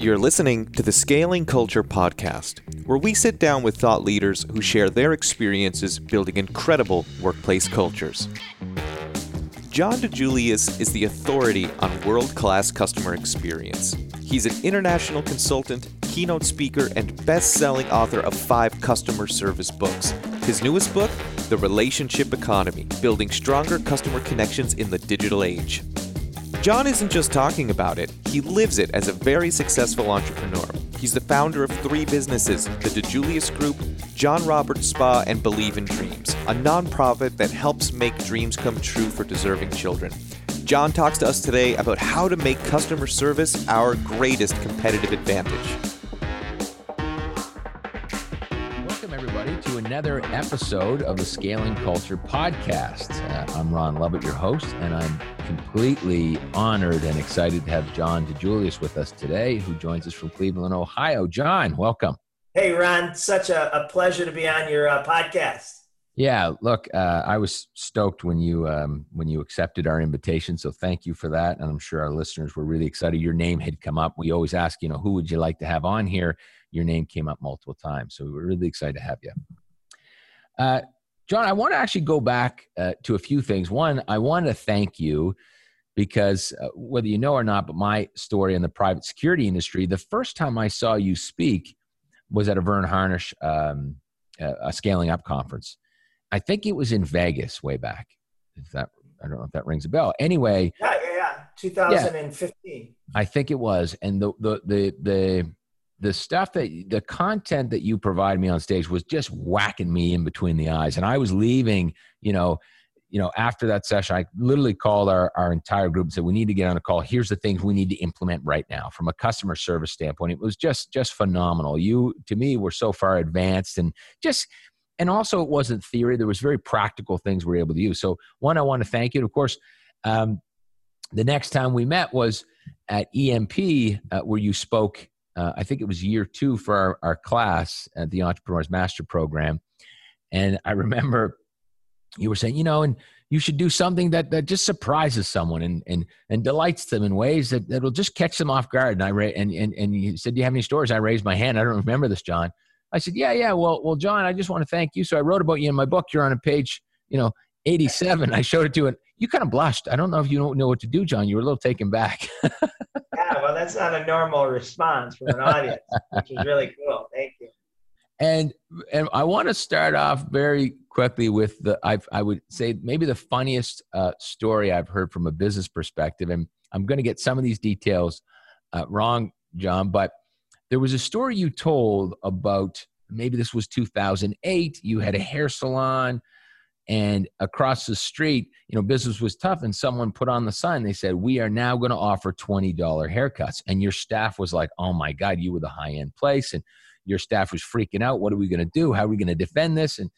You're listening to the Scaling Culture Podcast, where we sit down with thought leaders who share their experiences building incredible workplace cultures. John DiJulius is the authority on world class customer experience. He's an international consultant, keynote speaker, and best selling author of five customer service books. His newest book, The Relationship Economy Building Stronger Customer Connections in the Digital Age. John isn't just talking about it, he lives it as a very successful entrepreneur. He's the founder of three businesses the DiJulius Group, John Roberts Spa, and Believe in Dreams, a nonprofit that helps make dreams come true for deserving children. John talks to us today about how to make customer service our greatest competitive advantage. Another episode of the Scaling Culture Podcast. Uh, I'm Ron Lovett, your host, and I'm completely honored and excited to have John DiJulius with us today, who joins us from Cleveland, Ohio. John, welcome. Hey, Ron, such a, a pleasure to be on your uh, podcast. Yeah, look, uh, I was stoked when you um, when you accepted our invitation, so thank you for that. And I'm sure our listeners were really excited. Your name had come up. We always ask, you know, who would you like to have on here? Your name came up multiple times, so we were really excited to have you. Uh, John, I want to actually go back uh, to a few things. One, I want to thank you because uh, whether you know or not, but my story in the private security industry, the first time I saw you speak was at a Verne Harnish um, a scaling up conference. I think it was in Vegas way back. If that I don't know if that rings a bell. Anyway, yeah, yeah, yeah. 2015. Yeah, I think it was, and the the the the the stuff that the content that you provided me on stage was just whacking me in between the eyes. And i was leaving you know you know after that session i literally called our, our entire group and said we need to get on a call. Here's the things we need to implement right now. From a customer service standpoint it was just just phenomenal. You to me were so far advanced and just and also it wasn't theory. There was very practical things we were able to use. So one i want to thank you. Of course um, the next time we met was at emp uh, where you spoke uh, I think it was year two for our, our class at the Entrepreneurs Master Program. And I remember you were saying, you know, and you should do something that, that just surprises someone and, and, and delights them in ways that, that'll just catch them off guard. And I ra- and, and, and you said, do you have any stories? I raised my hand. I don't remember this, John. I said, yeah, yeah. Well, well, John, I just want to thank you. So I wrote about you in my book. You're on a page, you know, 87. I showed it to you and you kind of blushed. I don't know if you don't know what to do, John. You were a little taken back. well, that's not a normal response from an audience, which is really cool. Thank you. And and I want to start off very quickly with the I I would say maybe the funniest uh, story I've heard from a business perspective, and I'm going to get some of these details uh, wrong, John, but there was a story you told about maybe this was 2008. You had a hair salon and across the street you know business was tough and someone put on the sign they said we are now going to offer $20 haircuts. And your staff was like oh my god you were the high end place and your staff was freaking out what are we going to do? How are we going to defend this? And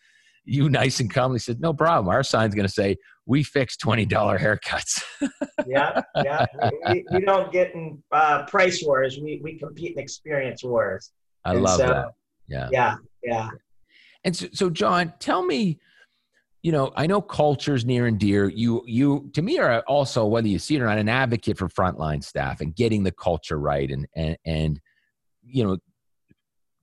you nice and calmly said no problem. Our sign's going to say we fix $20 haircuts yeah yeah. We, we, don't get in uh, price wars. We, we compete in experience wars. I and love so, that. Yeah. Yeah yeah. And so, so john tell me you know, I know culture's near and dear. You, you, to me, are also whether you see it or not, an advocate for frontline staff and getting the culture right, and and and you know,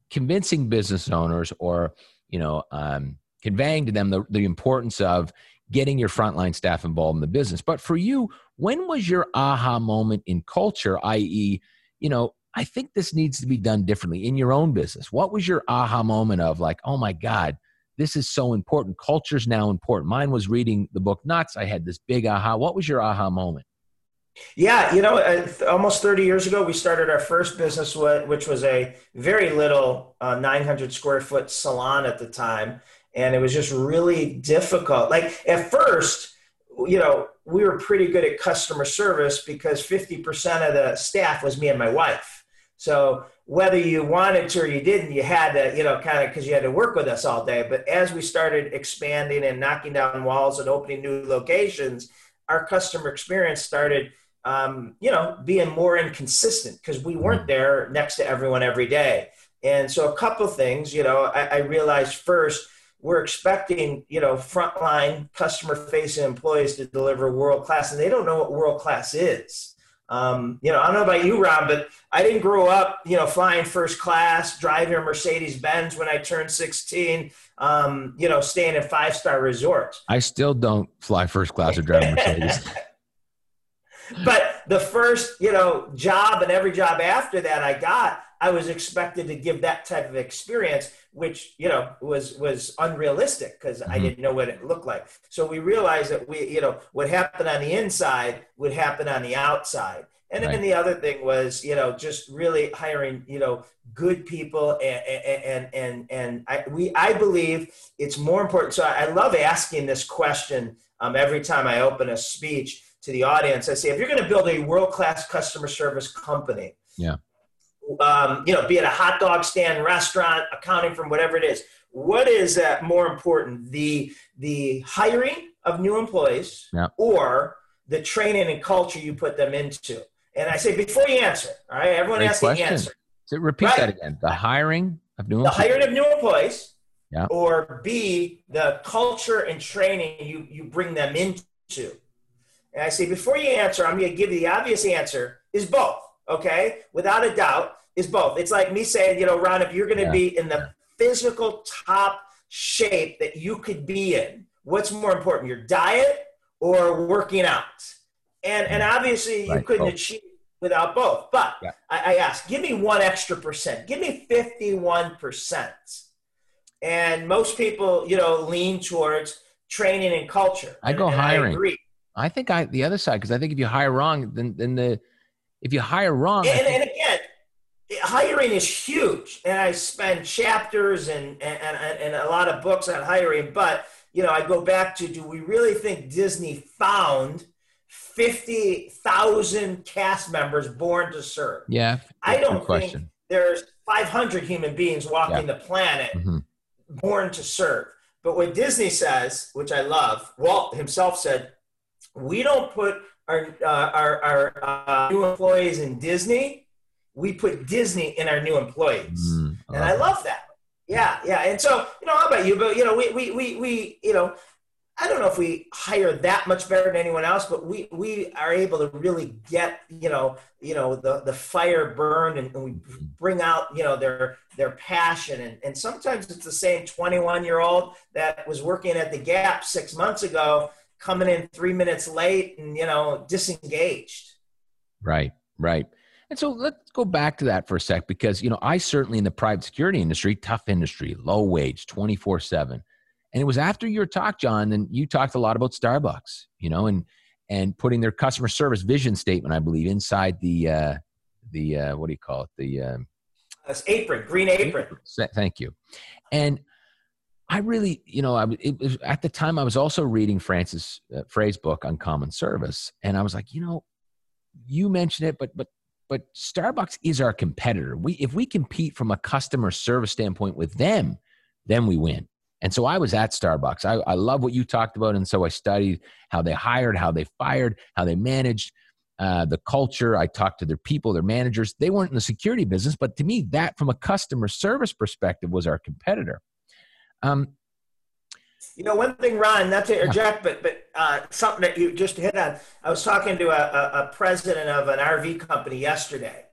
convincing business owners or you know, um, conveying to them the, the importance of getting your frontline staff involved in the business. But for you, when was your aha moment in culture? I.e., you know, I think this needs to be done differently in your own business. What was your aha moment of like, oh my God? This is so important. Culture's now important. Mine was reading the book Nuts. I had this big aha. What was your aha moment? Yeah, you know, uh, almost 30 years ago, we started our first business, which was a very little uh, 900 square foot salon at the time. And it was just really difficult. Like at first, you know, we were pretty good at customer service because 50% of the staff was me and my wife. So whether you wanted to or you didn't, you had to, you know, kind of because you had to work with us all day. But as we started expanding and knocking down walls and opening new locations, our customer experience started, um, you know, being more inconsistent because we weren't mm-hmm. there next to everyone every day. And so, a couple things, you know, I, I realized first, we're expecting, you know, frontline customer facing employees to deliver world class, and they don't know what world class is. Um, you know, I don't know about you, Ron, but I didn't grow up, you know, flying first class, driving a Mercedes Benz when I turned 16, um, you know, staying at five star resorts. I still don't fly first class or drive a Mercedes. but the first, you know, job and every job after that I got, I was expected to give that type of experience, which you know was was unrealistic because mm-hmm. I didn't know what it looked like. So we realized that we, you know, what happened on the inside would happen on the outside. And right. then the other thing was, you know, just really hiring, you know, good people, and and and and I we I believe it's more important. So I love asking this question um, every time I open a speech to the audience. I say, if you're going to build a world class customer service company, yeah, um, you know, be it a hot dog stand, restaurant, accounting firm, whatever it is. What is uh, more important, the the hiring of new employees or the training and culture you put them into? And I say before you answer, all right, everyone Great has question. to answer. So repeat right? that again. The hiring of new the employees. hiring of new employees, or B, the culture and training you you bring them into. And I say before you answer, I'm going to give you the obvious answer is both. Okay, without a doubt is both. It's like me saying, you know, Ron, if you're going to yeah. be in the physical top shape that you could be in, what's more important, your diet or working out? And and obviously you right. couldn't both. achieve without both. But yeah. I, I ask, give me one extra percent. Give me 51%. And most people, you know, lean towards training and culture. I go and, hiring. I, I, think I the other side because I think if you hire wrong, then then the if you hire wrong, and, and again, hiring is huge and i spend chapters and, and, and, a lot of books on hiring but you know i go back to do we really think disney found 50000 cast members born to serve yeah i don't think there's 500 human beings walking yeah. the planet mm-hmm. born to serve but what disney says which i love walt himself said we don't put our, uh, our, our uh, new employees in disney we put Disney in our new employees. Mm, and I love that. Yeah, yeah. And so, you know, how about you? But, you know, we, we, we, we, you know, I don't know if we hire that much better than anyone else, but we, we are able to really get, you know, you know, the, the fire burned and, and we bring out, you know, their, their passion. And, and sometimes it's the same 21 year old that was working at the Gap six months ago, coming in three minutes late and, you know, disengaged. Right, right. And so let's go back to that for a sec because, you know, I certainly in the private security industry, tough industry, low wage, 24 7. And it was after your talk, John, and you talked a lot about Starbucks, you know, and, and putting their customer service vision statement, I believe, inside the, uh, the, uh, what do you call it? The, um, apron, green apron. Thank you. And I really, you know, I was, at the time I was also reading Frances uh, Frei's book on common service, and I was like, you know, you mentioned it, but but but Starbucks is our competitor. We if we compete from a customer service standpoint with them, then we win. And so I was at Starbucks. I, I love what you talked about, and so I studied how they hired, how they fired, how they managed. Uh, the culture. I talked to their people, their managers. They weren't in the security business, but to me, that from a customer service perspective was our competitor. Um, you know, one thing, Ron, not to interject, but but uh, something that you just hit on. I was talking to a, a, a president of an RV company yesterday,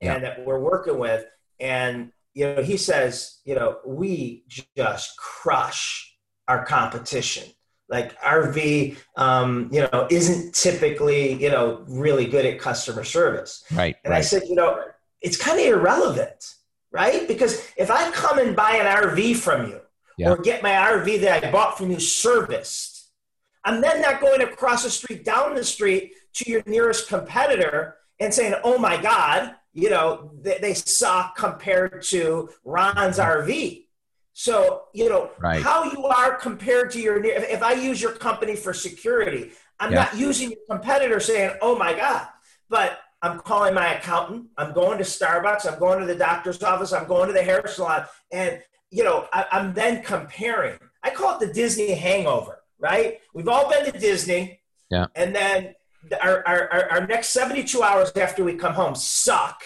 and that we're working with, and you know, he says, you know, we just crush our competition. Like RV, um, you know, isn't typically, you know, really good at customer service. Right. And right. I said, you know, it's kind of irrelevant, right? Because if I come and buy an RV from you, yeah. or get my RV that I bought from you serviced. I'm then not going across the street, down the street to your nearest competitor and saying, oh my God, you know, they, they suck compared to Ron's mm-hmm. RV. So, you know, right. how you are compared to your, if, if I use your company for security, I'm yeah. not using your competitor saying, oh my God, but I'm calling my accountant. I'm going to Starbucks. I'm going to the doctor's office. I'm going to the hair salon. And you know, I, I'm then comparing. I call it the Disney hangover, right? We've all been to Disney. Yeah. And then our, our, our next 72 hours after we come home suck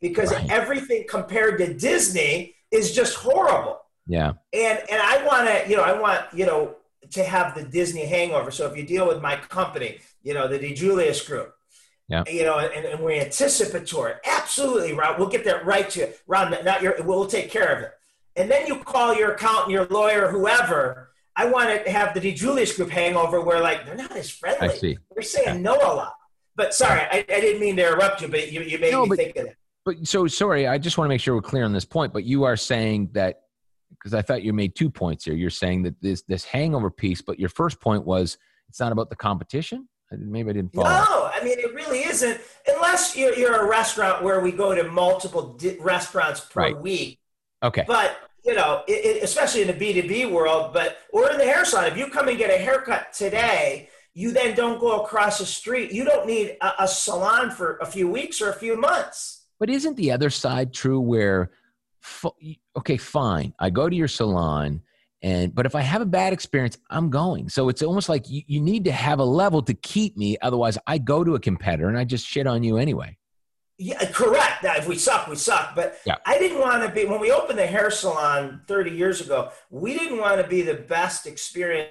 because right. everything compared to Disney is just horrible. Yeah. And and I want to, you know, I want, you know, to have the Disney hangover. So if you deal with my company, you know, the DiJulius group, Yeah. You know, and, and we're anticipatory. Absolutely, Ron. We'll get that right to you. Ron, not your, we'll take care of it. And then you call your accountant, your lawyer, whoever. I want to have the DiJulius group hangover where like they're not as friendly. I see. They're saying yeah. no a lot. But sorry, I, I, didn't mean to interrupt you, but you, you made no, me but, think of that. But so sorry, I just want to make sure we're clear on this point. But you are saying that because I thought you made two points here. You're saying that this this hangover piece, but your first point was it's not about the competition. Maybe I didn't follow. No, I mean it really isn't. Unless you're, you're a restaurant where we go to multiple di- restaurants per right. week. Okay. But you know, it, it, especially in the B two B world, but or in the hair salon, if you come and get a haircut today, you then don't go across the street. You don't need a, a salon for a few weeks or a few months. But isn't the other side true? Where, okay, fine, I go to your salon and but if i have a bad experience i'm going so it's almost like you, you need to have a level to keep me otherwise i go to a competitor and i just shit on you anyway yeah correct now if we suck we suck but yeah. i didn't want to be when we opened the hair salon 30 years ago we didn't want to be the best experience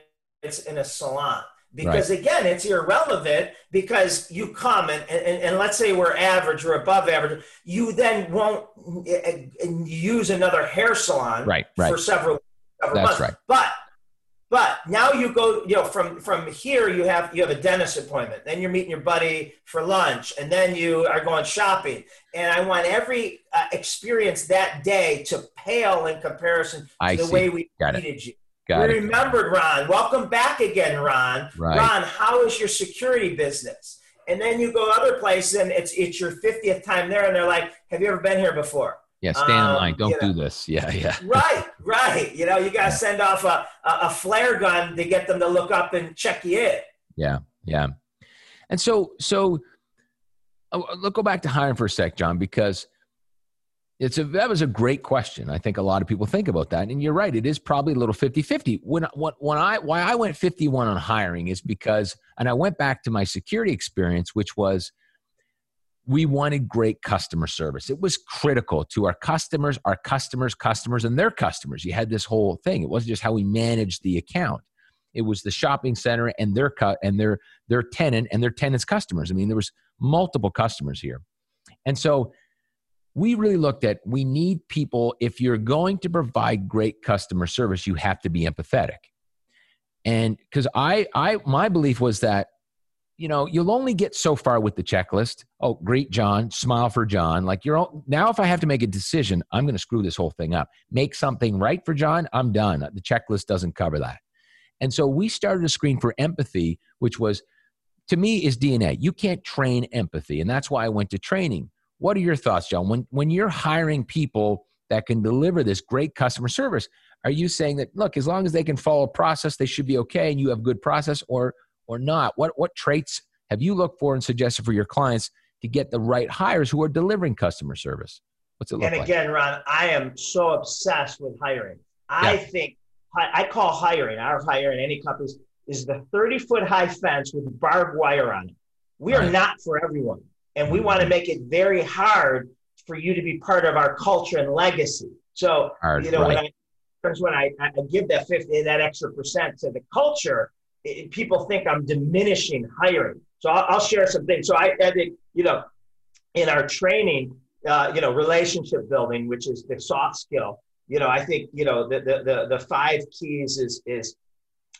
in a salon because right. again it's irrelevant because you come and, and, and let's say we're average or above average you then won't eh, eh, use another hair salon right, right. for several that's months. right. But but now you go, you know, from from here you have you have a dentist appointment. Then you're meeting your buddy for lunch, and then you are going shopping. And I want every uh, experience that day to pale in comparison to I the see. way we Got treated it. you. Got we it. remembered Ron. Welcome back again, Ron. Right. Ron, how is your security business? And then you go other places, and it's it's your fiftieth time there, and they're like, "Have you ever been here before?" Yeah, stand um, in line. Don't do know. this. Yeah, yeah. right, right. You know, you got to yeah. send off a, a flare gun to get them to look up and check you in. Yeah, yeah. And so, so uh, let's go back to hiring for a sec, John, because it's a that was a great question. I think a lot of people think about that, and you're right. It is probably a little 50-50. When when, when I why I went 51 on hiring is because, and I went back to my security experience, which was we wanted great customer service. It was critical to our customers, our customers' customers, and their customers. You had this whole thing. It wasn't just how we managed the account. It was the shopping center and their cut and their their tenant and their tenant's customers. I mean, there was multiple customers here, and so we really looked at we need people. If you're going to provide great customer service, you have to be empathetic. And because I I my belief was that you know, you'll only get so far with the checklist. Oh, great, John, smile for John. Like you're all, now, if I have to make a decision, I'm going to screw this whole thing up. Make something right for John, I'm done. The checklist doesn't cover that. And so we started a screen for empathy, which was, to me, is DNA. You can't train empathy. And that's why I went to training. What are your thoughts, John? When, when you're hiring people that can deliver this great customer service, are you saying that, look, as long as they can follow a process, they should be okay and you have good process? Or or not? What, what traits have you looked for and suggested for your clients to get the right hires who are delivering customer service? What's it look like? and like? again, Ron, I am so obsessed with hiring. I yeah. think I call hiring, our hiring any companies is the 30 foot high fence with barbed wire on it. We right. are not for everyone. And we mm-hmm. want to make it very hard for you to be part of our culture and legacy. So, hard, you know, right. when I, when I, I give that 50, that extra percent to the culture, it, people think I'm diminishing hiring. So I'll, I'll, share some things. So I, I think, you know, in our training, uh, you know, relationship building, which is the soft skill, you know, I think, you know, the, the, the, the five keys is, is,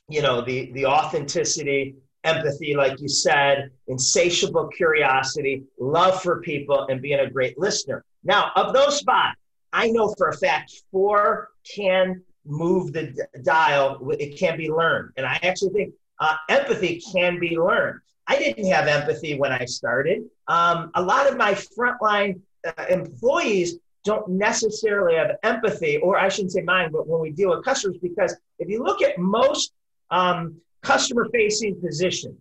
you know, the, the authenticity, empathy, like you said, insatiable curiosity, love for people, and being a great listener. Now, of those five, I know for a fact four can move the dial. It can be learned. And I actually think uh, empathy can be learned. I didn't have empathy when I started. Um, a lot of my frontline uh, employees don't necessarily have empathy, or I shouldn't say mine, but when we deal with customers, because if you look at most um, customer facing positions,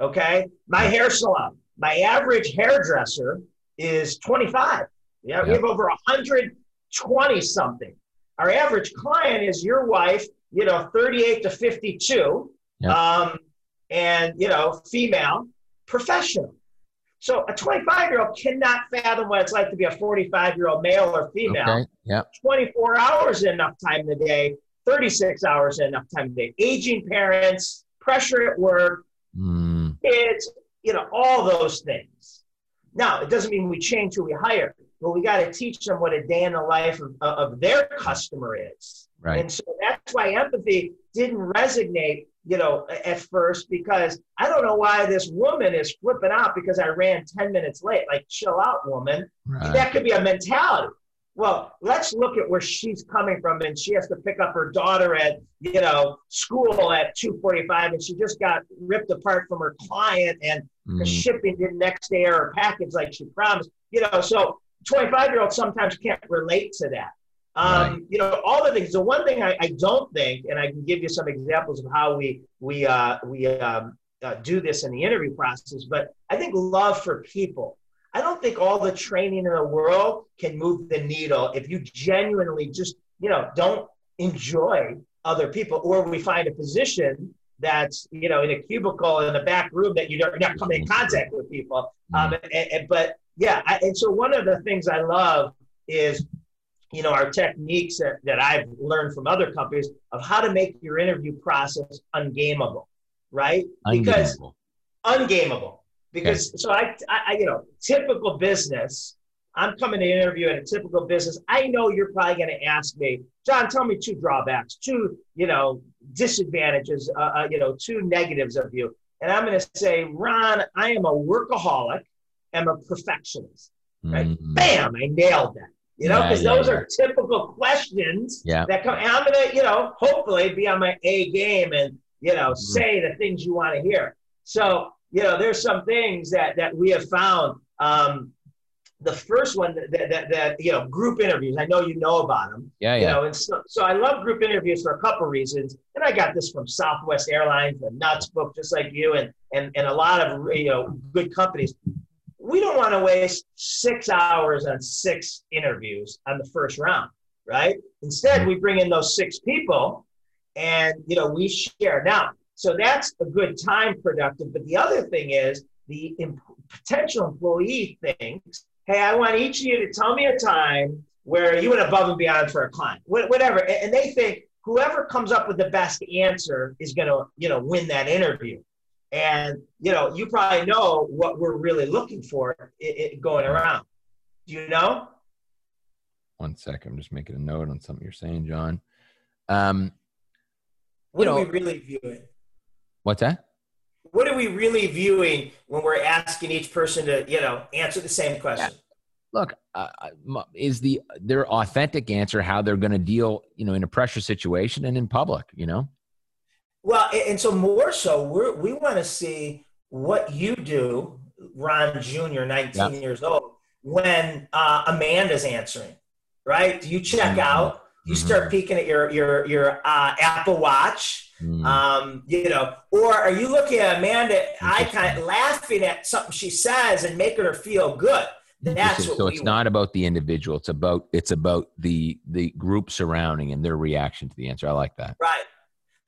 okay, my hair salon, my average hairdresser is 25. Yeah, we have over 120 something. Our average client is your wife, you know, 38 to 52, um, and, you know, female, professional. So a 25 year old cannot fathom what it's like to be a 45 year old male or female. Okay. Yeah. 24 hours enough time in the day, 36 hours enough time in the day. Aging parents, pressure at work, mm. kids, you know, all those things. Now, it doesn't mean we change who we hire, but we got to teach them what a day in the life of, of their customer is. Right. And so that's why empathy didn't resonate, you know, at first because I don't know why this woman is flipping out because I ran 10 minutes late. Like, chill out, woman. Right. That could be a mentality. Well, let's look at where she's coming from, and she has to pick up her daughter at you know school at two forty-five, and she just got ripped apart from her client, and the Mm. shipping didn't next day or her package like she promised. You know, so twenty-five-year-olds sometimes can't relate to that. Um, Right. You know, all the things. The one thing I, I don't think, and I can give you some examples of how we we uh, we um, uh, do this in the interview process, but I think love for people. I don't think all the training in the world can move the needle if you genuinely just, you know, don't enjoy other people, or we find a position that's, you know, in a cubicle in the back room that you don't, you're not coming in contact with people. Um, and, and- but yeah, I, and so one of the things I love is, you know, our techniques that, that I've learned from other companies of how to make your interview process ungameable, right? Because ungameable. because so I, I I- you know typical business i'm coming to interview at a typical business i know you're probably going to ask me john tell me two drawbacks two you know disadvantages uh, uh, you know two negatives of you. And i'm going to say ron i am a workaholic i'm a perfectionist right? Mm. bam i nailed that you know because yeah, those yeah. are typical questions Yeah. that come and i'm to you know hopefully be on my a game and you know Mhm. say the things you want to hear so you know there's some things that that we have found um, the first one that, that, that, that you know group interviews i know you know about them Yeah, yeah. you know and so, so i love group interviews for a couple reasons and i got this from southwest airlines the nuts book just like you and and, and a lot of you know good companies we don't want to waste six hours on six interviews on the first round right? Instead we bring in those six people and you know we share. Now so that's a good time productive but the other thing is the imp- potential employee thinks hey i want each of you to tell me a time where you went above and beyond for a client Wh- whatever and they think whoever comes up with the best answer is going to you know win that interview and you know you probably know what we're really looking for i i going around do you know One second. I'm just making a note on something you're saying, John. Um, what You are we really viewing what's that? what are we really viewing when we're asking each person to you know answer the same question Look, uh, uh, is the their authentic answer how they're going to deal, you know, in a pressure situation and in public, you know? Well and so more so we're, we want to see what you do ron jr 19 years old when uh, amanda's answering right do you check Mhm. out you start peeking at your your your uh, apple watch Mm. um, you know, or are you looking at Amanda kind laughing at something she says and making her feel good? That's what so we it's want. not about the individual. It's about it's about the the group surrounding and their reaction to the answer. I like that. right.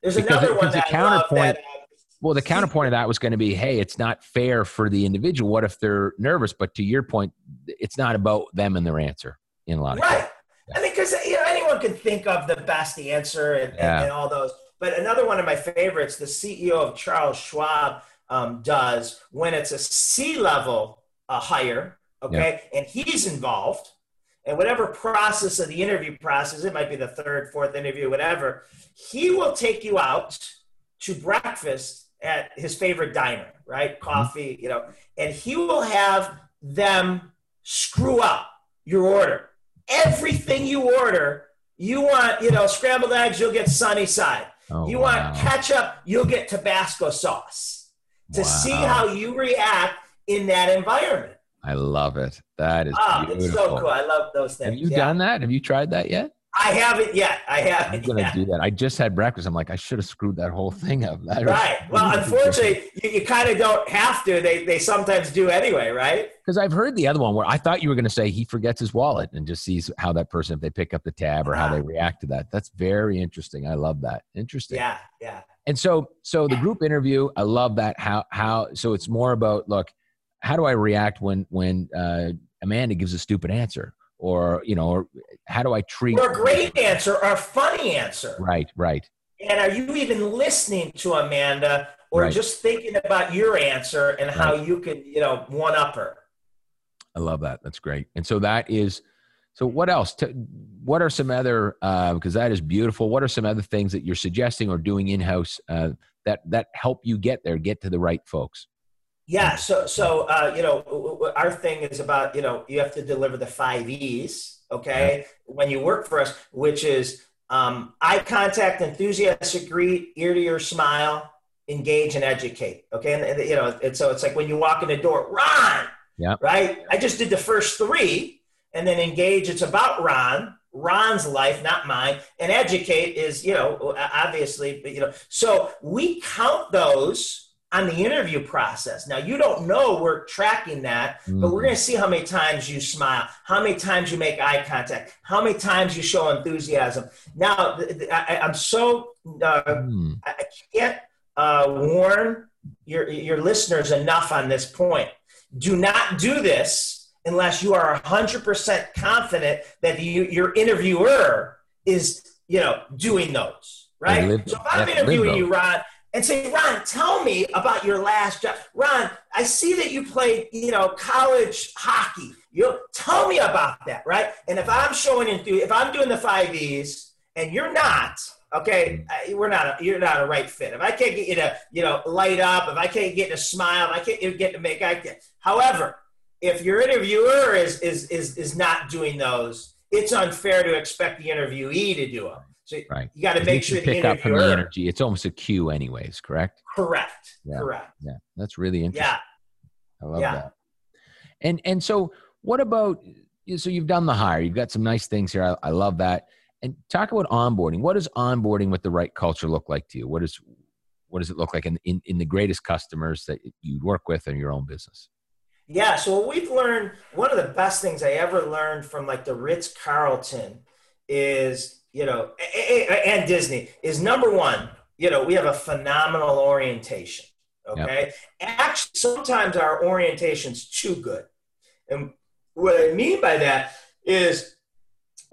There's Because another it- one because the I counterpoint- that, uh, Well, the counterpoint of that was going to be, hey, it's not fair for the individual. What if they're nervous? But to your point, it's not about them and their answer in a lot of right. cases. I mean, because you know anyone can think of the best answer and, and- Yeah. and all those. But another one of my favorites, the CEO of Charles Schwab um, does when it's a C level uh, hire, okay, and he's involved, and whatever process of the interview process, it might be the third, fourth interview, whatever, he will take you out to breakfast at his favorite diner, right? Mm-hmm. Coffee, you know, and he will have them screw up your order. Everything you order, you want, you know, scrambled eggs, you'll get sunny side. Oh, you wow. want ketchup, you'll get Tabasco sauce. To see how you react in that environment. I love it. That is Oh, beautiful. it's so cool. I love those things. Have you Yeah. done that? Have you tried that yet? I haven't yet. I haven't. I'm gonna yet. do that. I just had breakfast. I'm like, I should have screwed that whole thing up. That was- Right. Well, unfortunately, you, you kind of don't have to. They, they sometimes do anyway, right? because I've heard the other one where I thought you were going to say he forgets his wallet and just sees how that person if they pick up the tab or how uh-huh. they react to that. That's very interesting. I love that. Interesting. Yeah, yeah. And so, so the group interview, I love that. How how so it's more about look, how do I react when when uh, Amanda gives a stupid answer, or you know, or how do I treat? Or a great answer or a funny answer. Right, right. And are you even listening to Amanda or Right. just thinking about your answer and how you can, you know, one up her? I love that. That's great. And so that is. So what else? What are some other? Because that is beautiful. What are some other things that you're suggesting or doing in house uh, that that help you get there, get to the right folks? Yeah. So, so uh, you know, our thing is about you know you have to deliver the five E's. Okay, when you work for us, which is um, eye contact, enthusiastic greet, ear to ear smile, engage and educate. Okay, and, and, you know, and so it's like when you walk in the door, Ron. Yeah. Right. I just did the first three, and then engage. It's about Ron. Ron's life, not mine. And educate is, you know, obviously, but, you know, so we count those on the interview process. Now, you don't know we're tracking that, but we're going to see how many times you smile, how many times you make eye contact, how many times you show enthusiasm. Now, I, I'm so, uh, Hmm. I can't uh, warn your, your listeners enough on this point. Do not do this unless you are 100% confident that you, your interviewer is, you know, doing those, right? live- so if I'm interviewing you, Ron, and say, Ron, tell me about your last job. Ron, I see that you played, you know, college hockey. You tell me about that, right? And if I'm showing enthusiasm, if I'm doing the five E's and you're not, okay, we're not, a, you're not a right fit. If I can't get you to, you know, light up, if I can't get you to smile, if I can't get to make eye. However, if your interviewer is is is is not doing those, it's unfair to expect the interviewee to do them. So Right. you got to make you sure the pick up from the energy. It's almost a cue, anyways. Correct. correct, Yeah. correct. Yeah, that's really interesting. Yeah. I love Yeah. that. And and so what about so you've done the hire, you've got some nice things here. I, I love that. And talk about onboarding. What does onboarding with the right culture look like to you? What is what does it look like in, in, in the greatest customers that you work with in your own business? Yeah, so we've learned, one of the best things I ever learned from like the Ritz Carlton is, you know, and Disney is number one, you know, we have a phenomenal orientation. Okay. Actually, sometimes our orientation's too good. And what I mean by that is,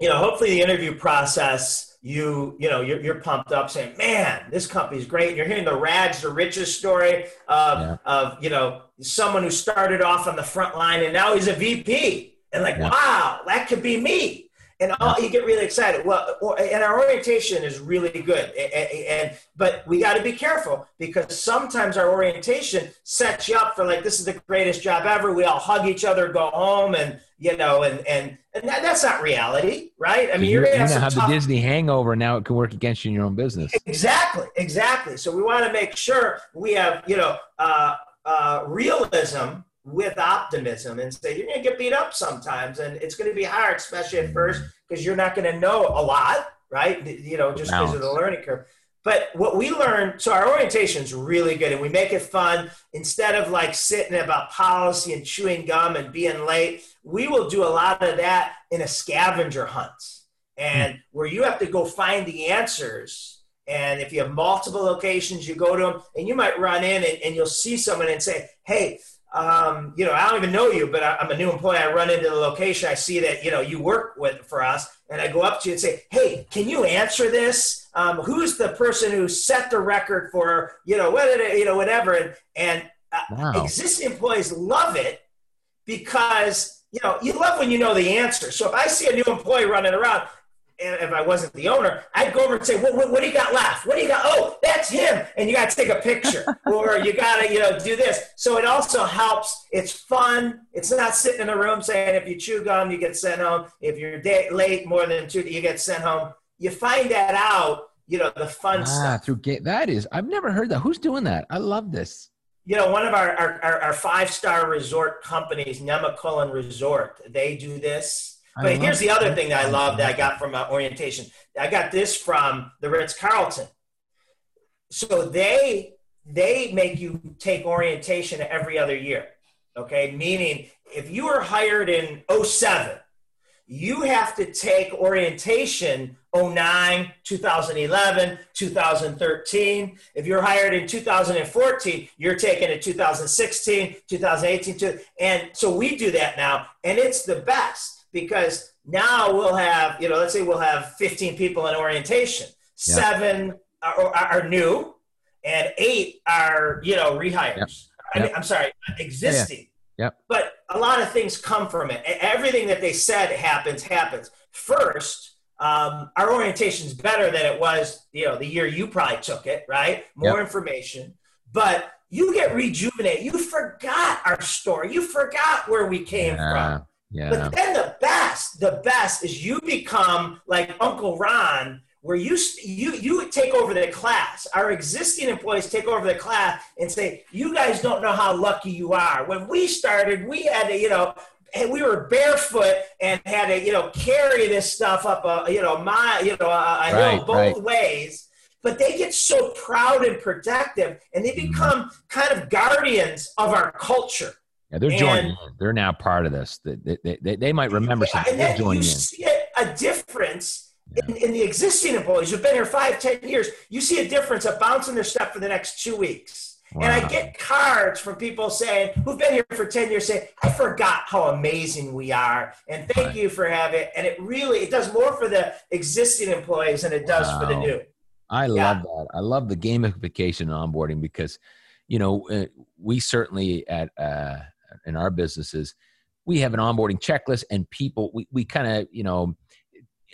you know, hopefully the interview process, you, you know, you're, you're pumped up saying, man, this company's great. And you're hearing the rags, to riches story of, Yeah. of, you know, someone who started off on the front line and now he's a VP. And like, Yeah. wow, that could be me. And all, you get really excited. Well, or, and our orientation is really good. A- a- And, but we got to be careful because sometimes our orientation sets you up for like this is the greatest job ever. We all hug each other, go home, and you know, and and and that, that's not reality, right? I mean, you're, you're, gonna have have the tough Disney hangover. Now it can work against you in your own business. Exactly, exactly. So we want to make sure we have, you know, uh, uh, realism with optimism and say you're going to get beat up sometimes and it's going to be hard, especially at first, because you're not going to know a lot, right? You know, just because of the learning curve. But what we learned, so our orientation is really good and we make it fun. Instead of like sitting about policy and chewing gum and being late, we will do a lot of that in a scavenger hunt and hmm. where you have to go find the answers. And if you have multiple locations, you go to them and you might run in and, and you'll see someone and say, Hey, um, you know, I don't even know you, but I, I'm a new employee. I run into the location. I see that, you know, you work with for us. And I go up to you and say, Hey, can you answer this? Um, who's the person who set the record for, you know, what, you know, whatever. And, and uh, Wow. existing employees love it because, you know, you love when you know the answer. So if I see a new employee running around, and if I wasn't the owner, I'd go over and say, what, what, what do you got left? What do you got? Oh, that's him. And you got to take a picture or you got to, you know, do this. So it also helps. It's fun. It's not sitting in a room saying if you chew gum, you get sent home. If you're day, late more than two, you get sent home. You find that out, you know, the fun Ah, stuff. through ga- that is. I've never heard that. Who's doing that? I love this. You know, one of our, our, our, our five-star resort companies, Nemacolin Resort, they do this. But here's the other thing that I love that I got from uh, orientation. I got this from the Ritz Carlton. So they they make you take orientation every other year. Okay, meaning if you were hired in 07, you have to take orientation 09, 2011, 2013. If you're hired in 2014, you're taking it 2016, 2018, and so we do that now, and it's the best because now we'll have, you know, let's say we'll have 15 people in orientation, Yeah. seven are, are new, and eight are you know rehires. Yep. I mean, I'm sorry, existing. Yeah, Yep. But a lot of things come from it. Everything that they said happens happens. First, um, our orientation is better than it was, you know, the year you probably took it, right? More yep. information, but you get rejuvenated. You forgot our story. You forgot where we came yeah. from. Yeah. But then the best, the best is you become like Uncle Ron, where you you you take over the class. Our existing employees take over the class and say, "You guys don't know how lucky you are." When we started, we had to, you know, and we were barefoot and had to, you know, carry this stuff up, a, you know, my, you know, a, right, hill both right. ways. But they get so proud and protective, and they mm-hmm. become kind of guardians of our culture. Yeah, they're joining. And, They're now part of this. They, they, they, they might remember yeah, something. They're joining you in. see a difference yeah. in, in, the existing employees who've been here five, ten years. You see a difference, a bounce in their step for the next two weeks. Wow. And I get cards from people saying who've been here for 10 years saying, I forgot how amazing we are. And thank right. you for having it. And it really it does more for the existing employees than it does wow. for the new. I love that. I love the gamification and onboarding because, you know, uh, we certainly at uh, in our businesses, we have an onboarding checklist and people we, we kind of, you know,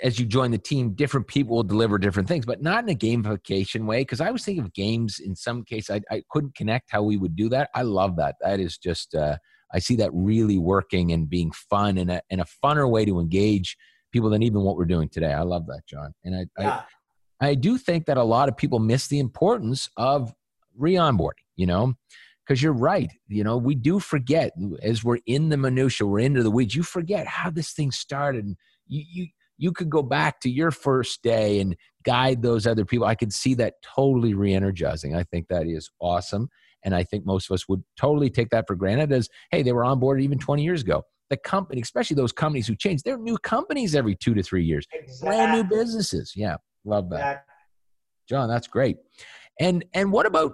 as you join the team, different people will deliver different things, but not in a gamification way. Because I was thinking of games in some case, I, I couldn't connect how we would do that. I love that. That is just, uh, I see that really working and being fun and a, and a funner way to engage people than even what we're doing today. I love that, John. And I, yeah. I, I do think that a lot of people miss the importance of re-onboarding, you know, because you're right. You know, we do forget as we're in the minutia, we're into the weeds. You forget how this thing started. And you, you, you could go back to your first day and guide those other people. I could see that totally re energizing. I think that is awesome. And I think most of us would totally take that for granted as, hey, they were on board even 20 years ago. The company, especially those companies who change, they're new companies every two to three years, exactly. brand new businesses. Yeah, love that. Exactly. John, that's great. And and what about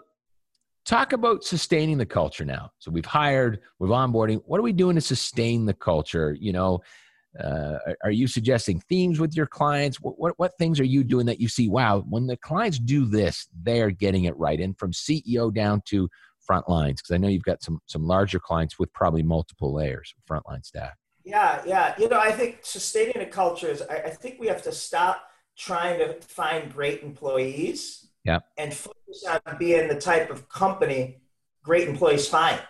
talk about sustaining the culture now? So we've hired, we've onboarding. What are we doing to sustain the culture? You know, uh, are you suggesting themes with your clients? What, what, what, things are you doing that you see, wow, when the clients do this, they are getting it right? And from CEO down to front lines, because I know you've got some, some larger clients with probably multiple layers, of frontline staff. Yeah, yeah. You know, I think sustaining a culture is, I, I think we have to stop trying to find great employees yeah. and focus on being the type of company great employees find,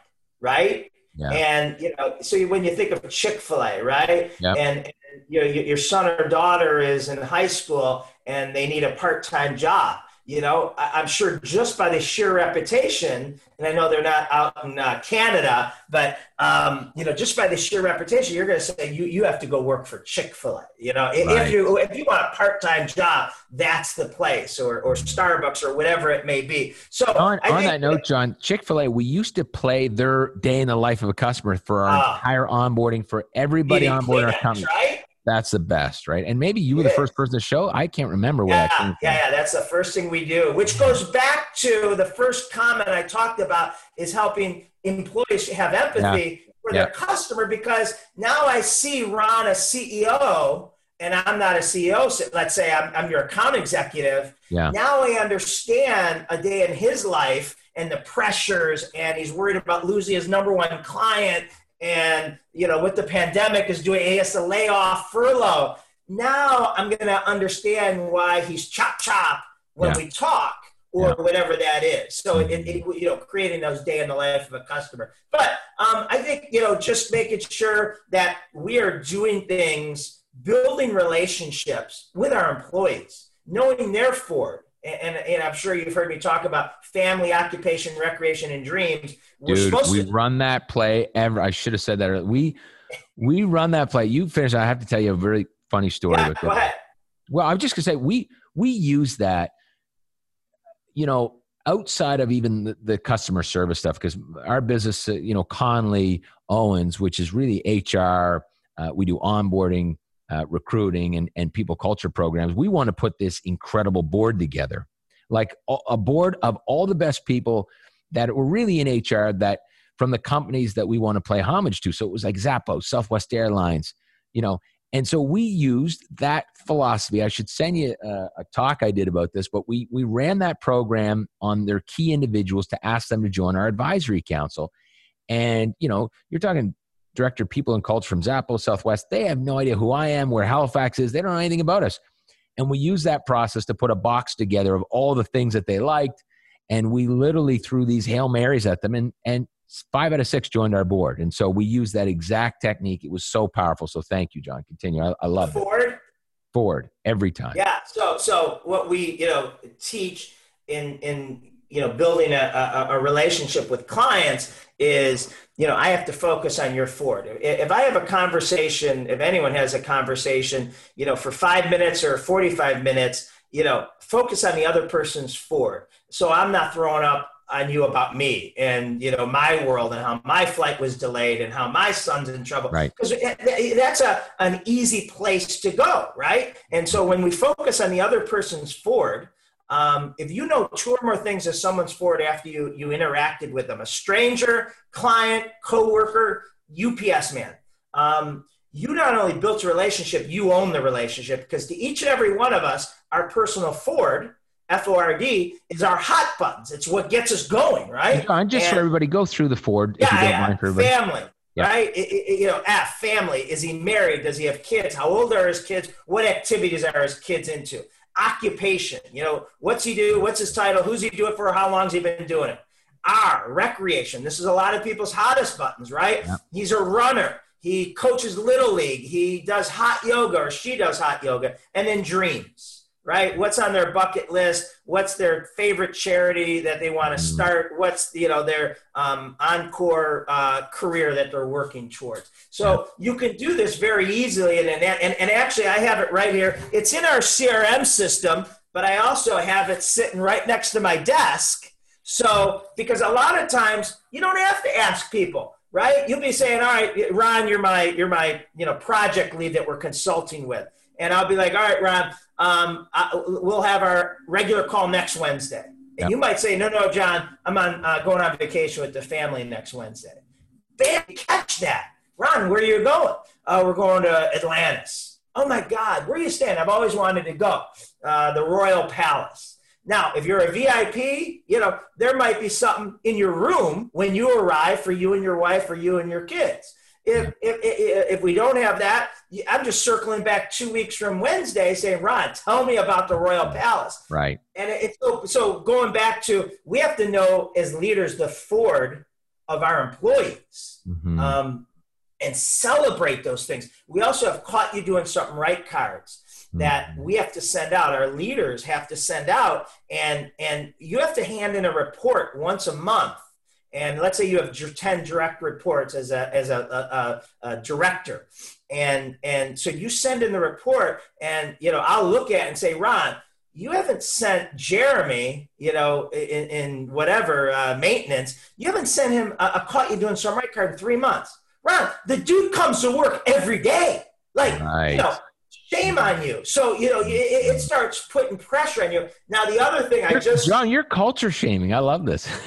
right? Yeah. And you know, so when you think of Chick Fil A, right? Yep. And, and you know, your son or daughter is in high school and they need a part time job you know, I'm sure just by the sheer reputation, and I know they're not out in uh, Canada, but um, you know, just by the sheer reputation, you're going to say you you have to go work for Chick Fil A. You know, right. if you if you want a part time job, that's the place, or or Starbucks, or whatever it may be. So on, on that note, John, Chick Fil A, we used to play their day in the life of a customer for our uh, entire onboarding for everybody on board our company. Right? That's the best, right? And maybe you were the first person to show. I can't remember where yeah, that came from. Yeah, yeah, that's the first thing we do, which goes back to the first comment I talked about is helping employees have empathy yeah. for their customer because now I see Ron, a CEO, and I'm not a CEO. So let's say I'm, I'm your account executive. Yeah. Now I understand a day in his life and the pressures, and he's worried about losing his number one client and you know with the pandemic is doing he has to lay off furlough now i'm going to understand why he's chop chop when yeah. we talk or yeah. whatever that is so it, it, you know creating those day in the life of a customer but um, i think you know just making sure that we are doing things building relationships with our employees knowing their for and, and, I'm sure you've heard me talk about family, occupation, recreation, and dreams. We're Dude, we to- run that play ever. I should have said that. Earlier. We we run that play. You finish. I have to tell you a very funny story. Yeah, go ahead. Well, I'm just gonna say we we use that. You know, outside of even the, the customer service stuff, because our business, uh, you know, Connolly Owens, which is really HR. Uh, we do onboarding uh, recruiting and, and people culture programs, we want to put this incredible board together, like a board of all the best people that were really in HR that from the companies that we want to play homage to. So it was like Zappos, Southwest Airlines, you know, And so we used that philosophy. I should send you a, a, talk I did about this, but we, we ran that program on their key individuals to ask them to join our advisory council. And, you know, you're talking director of people and culture from Zappos Southwest. They have no idea who I am, where Halifax is. They don't know anything about us. And we use that process to put a box together of all the things that they liked. And we literally threw these Hail Marys at them. And, and five out of six joined our board. And so we used that exact technique. It was so powerful. So thank you, John. Continue. I, I love Ford. It. Ford Ford, every time. Yeah. So, so what we, you know, teach in, in, you know, building a, a, a relationship with clients is, you know, I have to focus on your Ford. If I have a conversation, if anyone has a conversation, you know, for five minutes or 45 minutes, you know, focus on the other person's Ford. So I'm not throwing up on you about me and you know my world and how my flight was delayed and how my son's in trouble right because eh, eh, that's a an easy place to go right and so when we focus on the other person's ford um, if you know two or more things of someone's ford after you you interacted with them a stranger client coworker ups man um, you not only built a relationship you own the relationship because to each and every one of us our personal ford F-O-R-D is our hot buttons. It's what gets us going, right? John, just and, so everybody go through the Ford. Yeah, if you don't yeah. family, yeah. right? It, it, you know, F, family. Is he married? Does he have kids? How old are his kids? What activities are his kids into? Occupation. You know, what's he do? What's his title? Who's he do it for? How long's he been doing it? R, recreation. This is a lot of people's hottest buttons, right? Yeah. He's a runner. He coaches little league. He does hot yoga, or she does hot yoga, and then dreams right? What's on their bucket list? What's their favorite charity that they want to mm. start? What's you know their um, encore uh, career that they're working towards? So you can do this very easily, and, and and actually I have it right here. It's in our CRM system, but I also have it sitting right next to my desk. So because a lot of times you don't have to ask people right? You'll be saying, "All right, Ron, you're my you're my you know project lead that we're consulting with," and I'll be like, "All right, Ron, um, I, we'll have our regular call next Wednesday. And yep. you might say, no, no, John, I'm on uh, going on vacation with the family next Wednesday. Bam, catch that. Ron, where are you going? Uh, we're going to Atlantis. Oh my God, where are you staying? I've always wanted to go. Uh, the Royal Palace. Now, if you're a VIP, you know, there might be something in your room when you arrive for you and your wife or you and your kids. If, if, if, if, we don't have that, I'm just circling back two weeks from Wednesday saying, Ron, tell me about the Royal Palace. Right. And it's so, so going back to, we have to know as leaders the Ford of our employees mm-hmm. um, and celebrate those things. We also have caught you doing something right cards that mm-hmm. we have to send out our leaders have to send out and and you have to hand in a report once a month and let's say you have 10 direct reports as a as a, a, a, director. And and so you send in the report and you know i'll look at and say ron you haven't sent jeremy you know in, in whatever uh, maintenance you haven't sent him a, a caught you doing some right card in three months. Ron the dude comes to work every day. Like you know Shame on you. So, you know, it, it, starts putting pressure on you. Now, the other thing I just. John, you're culture shaming. I love this.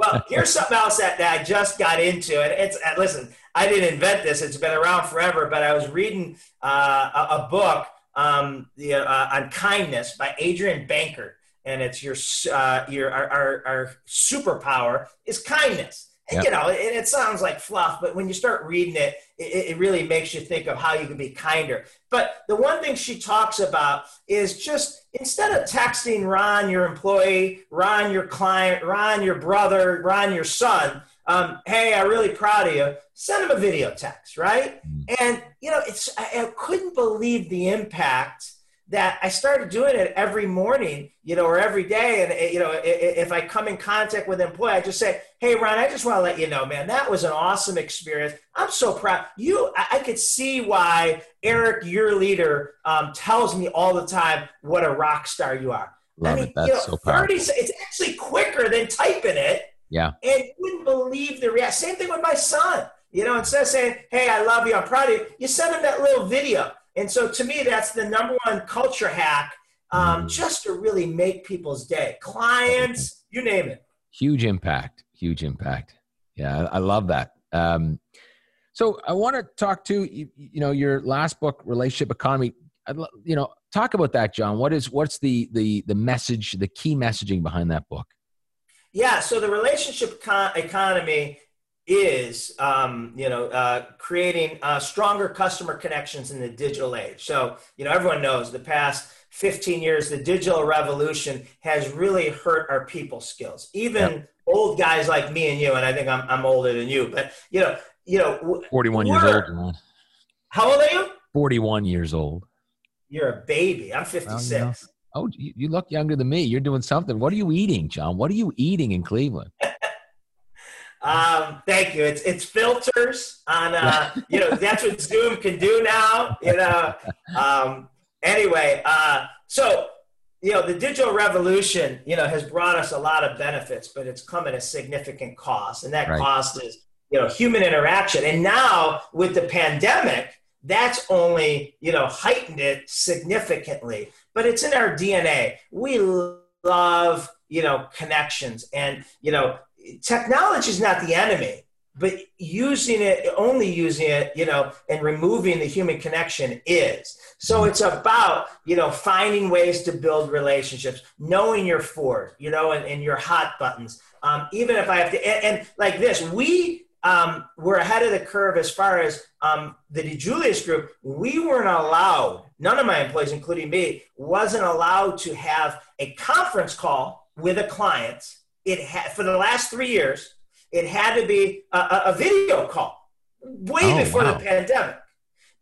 well, here's something else that, that I just got into. And it's, uh, listen, I didn't invent this, it's been around forever, but I was reading uh, a, a, book um, the, uh, on kindness by Adrienne Bankert. And it's your, uh, your our, our, our superpower is kindness. Yep. You know, and it sounds like fluff, but when you start reading it, it, it, really makes you think of how you can be kinder. But the one thing she talks about is just instead of texting Ron, your employee, Ron, your client, Ron, your brother, Ron, your son, um, hey, I'm really proud of you, send him a video text, right? Mm. And, you know, it's, I, I couldn't believe the impact that I started doing it every morning, you know, or every day. And, eh, you know, if I come in contact with an employee, I just say, Hey, Ron, I just want to let you know, man, that was an awesome experience. I'm so proud. You, I could see why Eric, your leader, um, tells me all the time what a rock star you are. Love I mean, it. That's you know, so powerful. 30, it's actually quicker than typing it. Yeah. And you wouldn't believe the reaction. Same thing with my son. You know, instead of saying, Hey, I love you, I'm proud of you, you send him that little video. And so to me, that's the number one culture hack um, mm. just to really make people's day. Clients, you name it. Huge impact. Huge impact. Yeah, I, love that. Um, So I want to talk to you, you know your last book, Relationship Economy. You know, talk about that, John. What is what's the the the message, the key messaging behind that book? Yeah, so the relationship con- economy is um, you know uh, creating uh, stronger customer connections in the digital age. So you know everyone knows the past 15 years, the digital revolution has really hurt our people skills. Even yep. old guys like me and you, and I think I'm, I'm older than you, but you know, you know, 41 years old. Man. How old are you? 41 years old. You're a baby. I'm 56. Well, you know, oh, you look younger than me. You're doing something. What are you eating, John? What are you eating in Cleveland? um, thank you. It's it's filters on. Uh, you know that's what Zoom can do now. You know. Um, anyway, uh, so you know the digital revolution, you know, has brought us a lot of benefits, but it's come at a significant cost, and that right. cost is you know human interaction. And now with the pandemic, that's only you know heightened it significantly. But it's in our DNA. We love you know connections, and you know technology is not the enemy but using it only using it you know and removing the human connection is so mm-hmm. it's about you know finding ways to build relationships knowing your FORD you know and, and your hot buttons um, even if i have to and, and like this we um, we're ahead of the curve as far as um, the DiJulius group. We weren't allowed, none of my employees, including me, wasn't allowed to have a conference call with a client. It had for the last three years it had to be a, a video call way oh, before wow. the pandemic.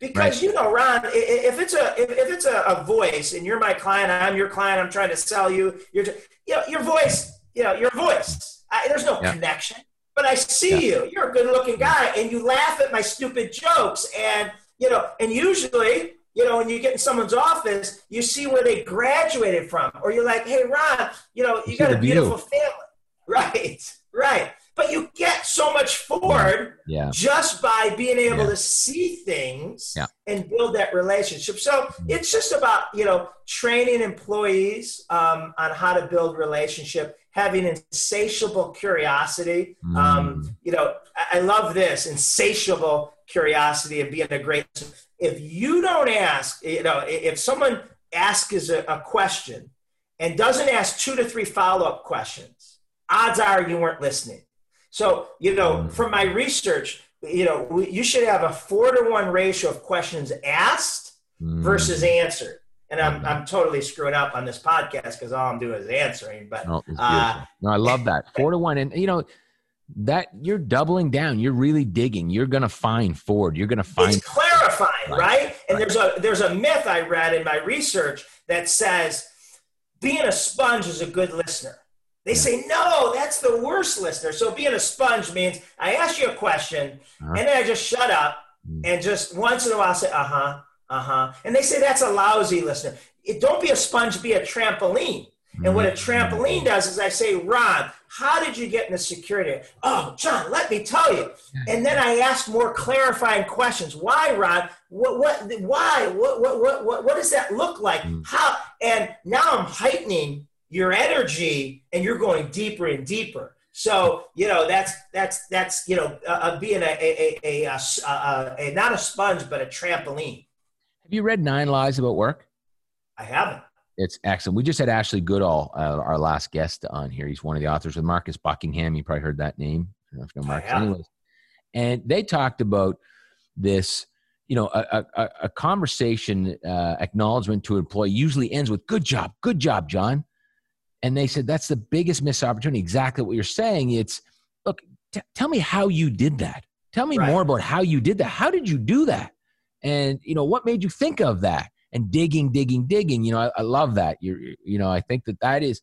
Because right. you know, Ron, if it's a if, if it's a, a, voice and you're my client, I'm your client, I'm trying to sell you, you're you know, your voice, you know, your voice. I, there's no yeah. connection, but I see yeah. you. You're a good-looking guy, and you laugh at my stupid jokes, and you know, and usually you know, when you get in someone's office, you see where they graduated from, or you're like, hey, Ron, you know, you, you got a beautiful view. family. Right, right but you get so much FORD yeah. just by being able yeah. to see things yeah. and build that relationship so mm. it's just about you know training employees um, on how to build relationship having insatiable curiosity mm. um, you know I, I love this insatiable curiosity of being a great if you don't ask you know if someone asks a, a question and doesn't ask two to three follow-up questions odds are you weren't listening so, you know, mm. from my research, you know, you should have a four to one ratio of questions asked mm. versus answered. And I'm, I'm totally screwing up on this podcast because all I'm doing is answering. But no, uh, no, I love that four to one. And, you know, that you're doubling down. You're really digging. You're going to find Ford. You're going to find. Clarifying, right? right? And right. there's a there's a myth I read in my research that says being a sponge is a good listener. They yeah. say, no, that's the worst listener. So being a sponge means I ask you a question uh-huh. and then I just shut up mm. and just once in a while say, uh huh, uh huh. And they say that's a lousy listener. It, don't be a sponge, be a trampoline. And what a mm. trampoline does is I say, Ron, how did you get into security? Oh, John, let me tell you. And then I ask more clarifying questions. Why, Ron? What, what, why? What, what, what, what, what does that look like? Mm. How? And now I'm heightening your energy and you're going deeper and deeper. So you know that's that's that's you know uh, uh being a a, a, a, a, a not a sponge but a trampoline. Have you read Nine Lies About Work? I haven't. It's excellent. We just had Ashley Goodall, uh, our last guest, on here. He's one of the authors with Marcus Buckingham. You probably heard that name. I don't know if you know Marcus. Anyways, and they talked about this. You know, a, a, a conversation uh, acknowledgement to an employee usually ends with "Good job, good job, John." And they said, that's the biggest missed opportunity. Exactly what you're saying. It's, look, t- tell me how you did that. Tell me right. more about how you did that. How did you do that? And, you know, what made you think of that? And digging, digging, digging. You know, I, I love that. You're, you know, I think that that is,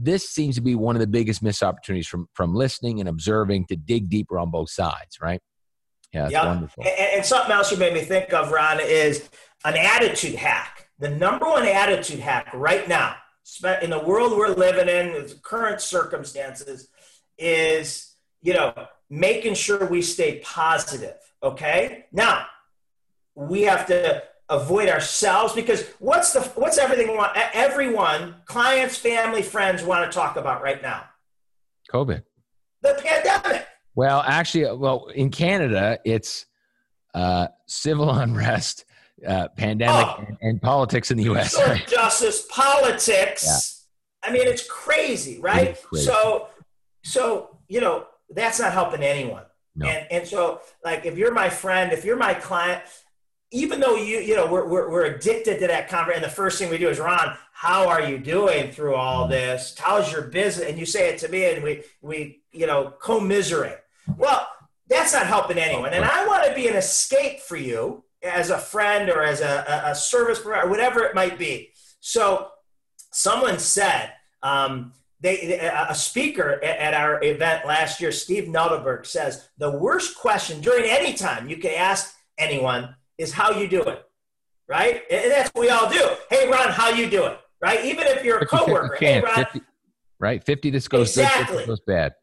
this seems to be one of the biggest missed opportunities from, from listening and observing to dig deeper on both sides, right? Yeah, yeah. wonderful. And, and something else you made me think of, Ron, is an attitude hack. The number one attitude hack right now in the world we're living in, the current circumstances, is you know making sure we stay positive. Okay, now we have to avoid ourselves because what's the what's everything want everyone clients family friends want to talk about right now? Covid. The pandemic. Well actually well in canada it's uh, civil unrest, uh, pandemic, oh, and, and, politics in the U.S. Social justice, politics. Yeah. I mean, it's crazy, right? It's crazy. So, so you know, that's not helping anyone. No. And and so, like, if you're my friend, if you're my client, even though you you know we're, we're, we're addicted to that conversation, and the first thing we do is Ron, how are you doing through all mm-hmm. this? How's your business? And you say it to me, and we we you know commiserate. Well, that's not helping anyone. And I want to be an escape for you as a friend or as a, a service provider, whatever it might be. So someone said, um, they, a speaker at our event last year, Steve Nudelberg, says the worst question during any time you can ask anyone is how you do it, right? And that's what we all do. Hey, Ron, how you doing? Right? Even if you're a coworker. Hey, Ron. 50, right? 50, this goes exactly. good, this goes bad.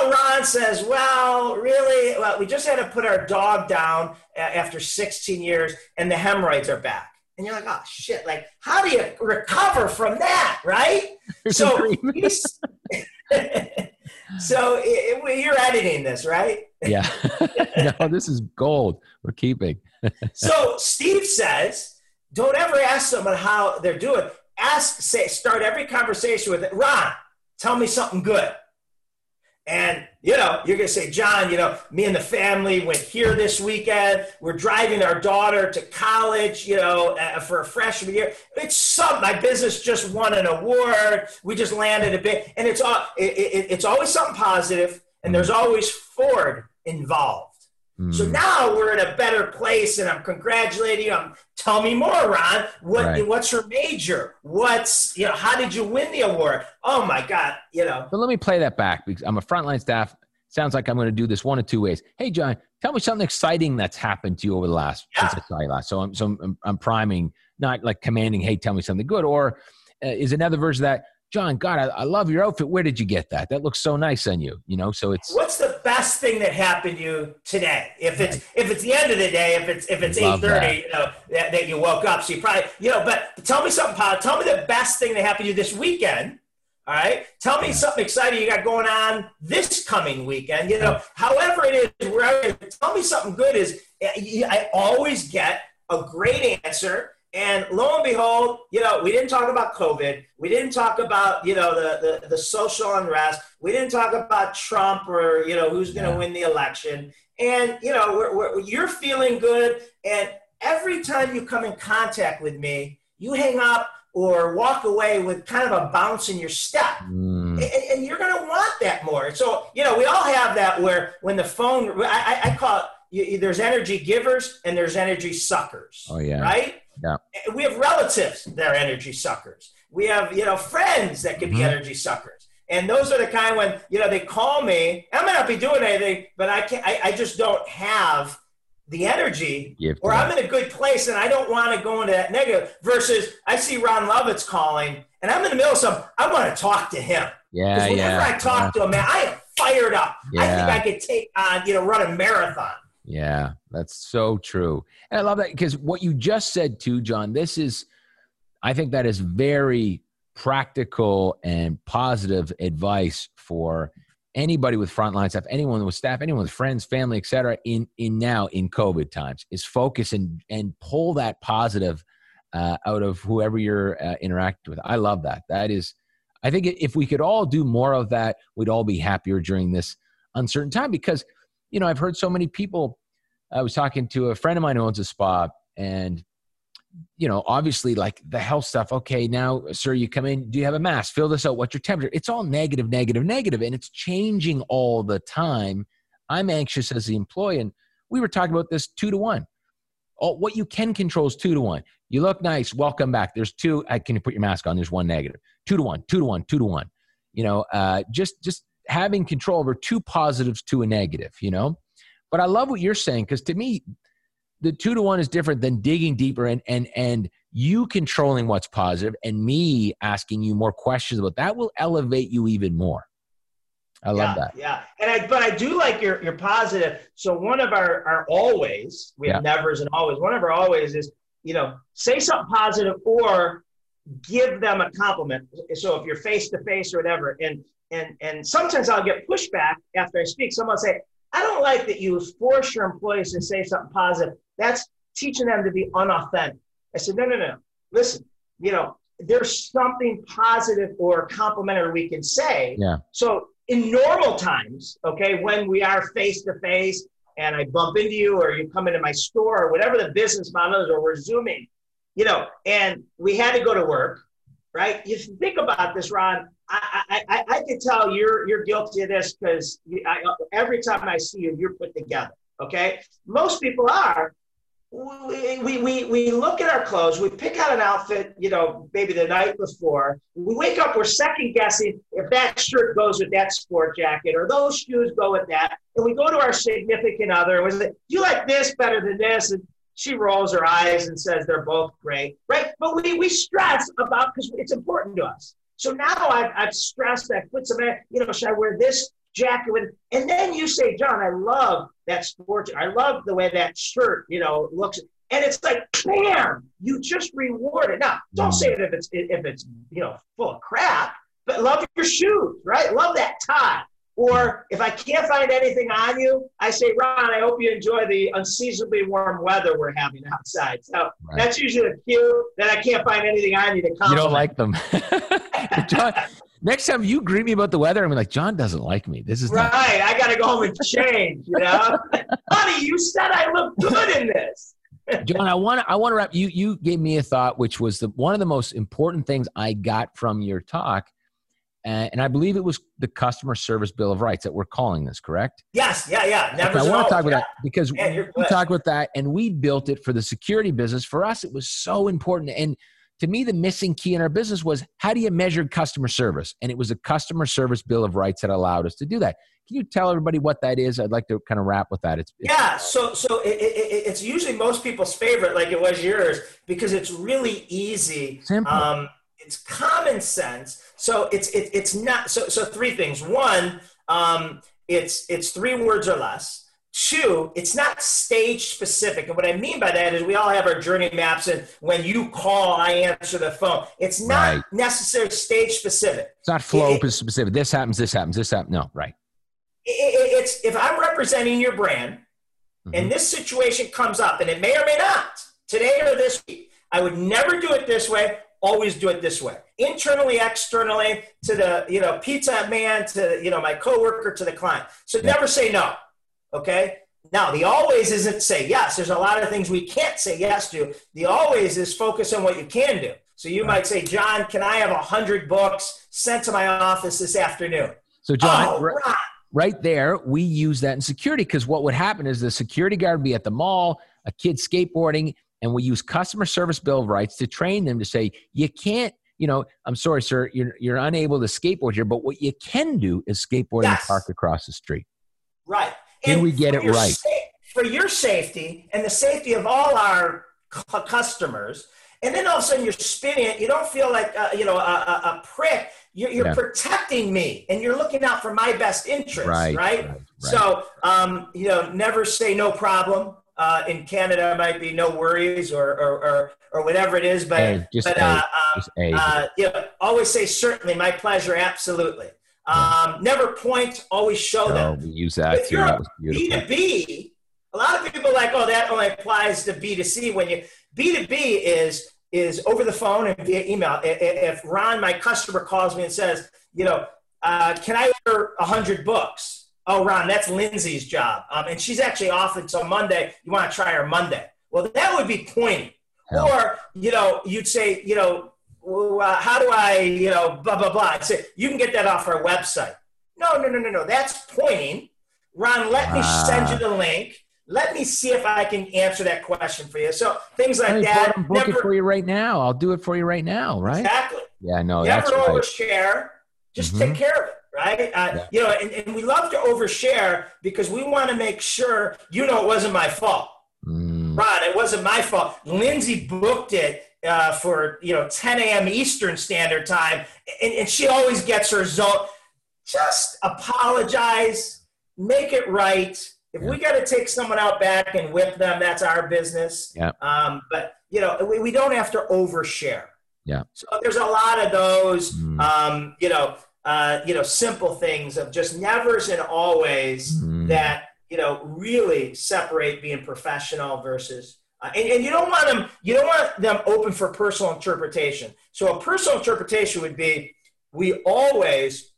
Now Ron says, well, really? Well, we just had to put our dog down after 16 years and the hemorrhoids are back. And you're like, oh shit, like how do you recover from that, right? so so it, it, you're editing this, right? yeah. no, this is gold. We're keeping. so Steve says, don't ever ask someone how they're doing. Ask, say, start every conversation with, Ron, tell me something good. And, you know, you're to say, John, you know, me and the family went here this weekend. We're driving our daughter to college, you know, uh, for a freshman year. It's some, my business just won an award. We just landed a bit. And it's, all, it, it, it's always something positive, and there's always Ford involved. So hmm. now we're in a better place, and I'm congratulating you. I'm, tell me more, Ron. What right. what's your major? What's you know? How did you win the award? Oh my God, you know. But let me play that back because I'm a frontline staff. Sounds like I'm going to do this one of two ways. Hey, John, tell me something exciting that's happened to you over the last yeah. since I saw you last. So I'm so I'm, I'm priming, not like commanding. Hey, tell me something good. Or uh, is another version of that John, God, I, I, love your outfit. Where did you get that? That looks so nice on you. You know, so it's. What's the best thing that happened to you today? If it's if it's the end of the day, if it's if it's eight thirty, you know that, that, you woke up, so you probably you know. But tell me something, Paul. Tell me the best thing that happened to you this weekend. All right, tell me yeah. something exciting you got going on this coming weekend. You know, however it is, wherever. Tell me something good. Is eh, I always get a great answer and lo and behold, you know, we didn't talk about COVID. We didn't talk about, you know, the, the, the social unrest. We didn't talk about Trump or, you know, who's going to yeah. win the election. And, you know, we're, we're, you're feeling good. And every time you come in contact with me, you hang up or walk away with kind of a bounce in your step. Mm. And, and, you're going to want that more. So, you know, we all have that where when the phone, I, I call it, you, there's energy givers and there's energy suckers. Oh, yeah. Right? Yeah. We have relatives that are energy suckers. We have, you know, friends that can be mm-hmm. energy suckers. And those are the kind when, you know, they call me, I might not be doing anything, but I can't, I, I just don't have the energy or I'm in a good place and I don't want to go into that negative versus I see Ron Lovitz calling and I'm in the middle of something. I want to talk to him. Yeah. Whenever yeah. I talk yeah. to him, man, I am fired up. Yeah. I think I could take on, you know, run a marathon. Yeah, that's so true. And I love that because what you just said too, John, this is, I think that is very practical and positive advice for anybody with frontline staff, anyone with staff, anyone with friends, family, etc. In in now in COVID times, is focus and and pull that positive uh, out of whoever you're uh, interacting with. I love that. That is, I think if we could all do more of that, we'd all be happier during this uncertain time because you know, I've heard so many people. I was talking to a friend of mine who owns a spa, and you know, obviously, like the health stuff. Okay, now, sir, you come in. Do you have a mask? Fill this out. What's your temperature? It's all negative, negative, negative, and it's changing all the time. I'm anxious as the employee, and we were talking about this two to one. All, what you can control is two to one. You look nice. Welcome back. There's two. I can you put your mask on. There's one negative. Two to one. Two to one. Two to one. You know, uh, just just having control over two positives to a negative, you know? But I love what you're saying because to me, the two to one is different than digging deeper and and and you controlling what's positive and me asking you more questions about that will elevate you even more. I love yeah, that. Yeah. And I but I do like your your positive. So one of our our always, we have yeah. nevers and always, one of our always is, you know, say something positive or give them a compliment. So if you're face to face or whatever, and and and sometimes I'll get pushback after I speak. Someone will say, I don't like that you force your employees to say something positive. That's teaching them to be unauthentic. I said, no, no, no. Listen, you know, there's something positive or complimentary we can say. Yeah. So in normal times, okay, when we are face to face and I bump into you or you come into my store or whatever the business model is, or we're zooming, you know, and we had to go to work, right? You think about this, Ron. I, I, I can tell you're you're guilty of this because every time I see you, you're put together. Okay, most people are, we, we, we look at our clothes, we pick out an outfit, you know, maybe the night before. We wake up, we're second guessing if that shirt goes with that sport jacket or those shoes go with that. And we go to our significant other and we say, you like this better than this? And she rolls her eyes and says they're both great, right? But we, we stress about because it's important to us. So now I've, I've stressed, I put some, you know, should I wear this jacket and then you say, John, I love that sport. I love the way that shirt, you know, looks. And it's like, bam, you just rewarded. Now, don't say it if it's if it's you know full of crap, but love your shoes, right? Love that tie. Or if I can't find anything on you, I say, Ron, I hope you enjoy the unseasonably warm weather we're having outside. So right. that's usually the cue that I can't find anything on you to compliment. You don't like them. John, Next time you greet me about the weather, I'm like, John doesn't like me. This is right. Not- I got to go home and change. You know, honey, you said I look good in this. John, I want to I want to wrap you. You gave me a thought, which was the one of the most important things I got from your talk, and, and I believe it was the customer service bill of rights that we're calling this. Correct? Yes. Yeah. Yeah. Never. Okay, I want to talk about that because Man, we talked about that, and we built it for the security business. For us, it was so important, and to me, the missing key in our business was how do you measure customer service? And it was a customer service bill of rights that allowed us to do that. Can you tell everybody what that is? I'd like to kind of wrap with that. It's, it's yeah. So so it, it, it's usually most people's favorite, like it was yours, because it's really easy. Simple. Um, it's common sense. So it's it, it's not. So so three things. One, um, it's it's three words or less. Two, it's not stage specific. And what I mean by that is we all have our journey maps, and when you call, I answer the phone. It's not right. necessarily stage specific. It's not flow it, specific. This happens, this happens, this happens. No, right. It, it's if I'm representing your brand mm-hmm. and this situation comes up, and it may or may not today or this week, I would never do it this way. Always do it this way internally, externally, to the you know pizza man, to you know my coworker, to the client. So yeah. never say no. Okay. Now, the always isn't say yes. There's a lot of things we can't say yes to. The always is focus on what you can do. So you right. might say, John, can I have a hundred books sent to my office this afternoon? So, John, oh, right. right there, we use that in security because what would happen is the security guard would be at the mall, a kid skateboarding, and we use customer service bill of rights to train them to say, you can't you know, I'm sorry, sir, you're, you're unable to skateboard here, but what you can do is skateboard yes. and park across the street. Right. Can we get it right? Sa- for your safety and the safety of all our c- customers, and then all of a sudden you're spinning it, you don't feel like uh, you know a, a, a prick. You're, you're yeah. protecting me, and you're looking out for my best interest, right? right? right, right. So, um, you know, never say no problem. Uh, in Canada, might be no worries or or, or, or whatever it is, but hey, but uh, um, uh, you know, always say certainly, my pleasure, absolutely. Um, never point, always show no, them. We use that if too. You're that B2B, a lot of people are like, oh, that only applies to B2C. When you B2B is is over the phone and via email. If Ron, my customer, calls me and says, you know, uh, can I order hundred books? Oh, Ron, that's Lindsay's job, um, and she's actually off until Monday. You want to try her Monday? Well, that would be pointing. Hell. Or you know, you'd say, you know, uh, how do I, you know, blah, blah, blah. I said, you can get that off our website. No, no, no, no, no. That's pointing. Ron, let me send you the link. Let me see if I can answer that question for you. So things like that. I'm book never, it for you right now. I'll do it for you right now, right? Exactly. Yeah, no, never that's overshare. Right. Just mm-hmm. take care of it, right? Uh, yeah. You know, and, and we love to overshare because we want to make sure you know it wasn't my fault. Mm. Ron, it wasn't my fault. Lindsay booked it uh, for you know 10 a.m. Eastern Standard Time, and, and she always gets her zone. Just apologize, make it right. If yeah. we got to take someone out back and whip them, that's our business. Yeah. Um, but you know, we, we don't have to overshare. Yeah. So there's a lot of those, mm. um, you know, uh, you know, simple things of just nevers and always mm. that you know, really separate being professional versus uh, and, and you don't want them you don't want them open for personal interpretation. So a personal interpretation would be we always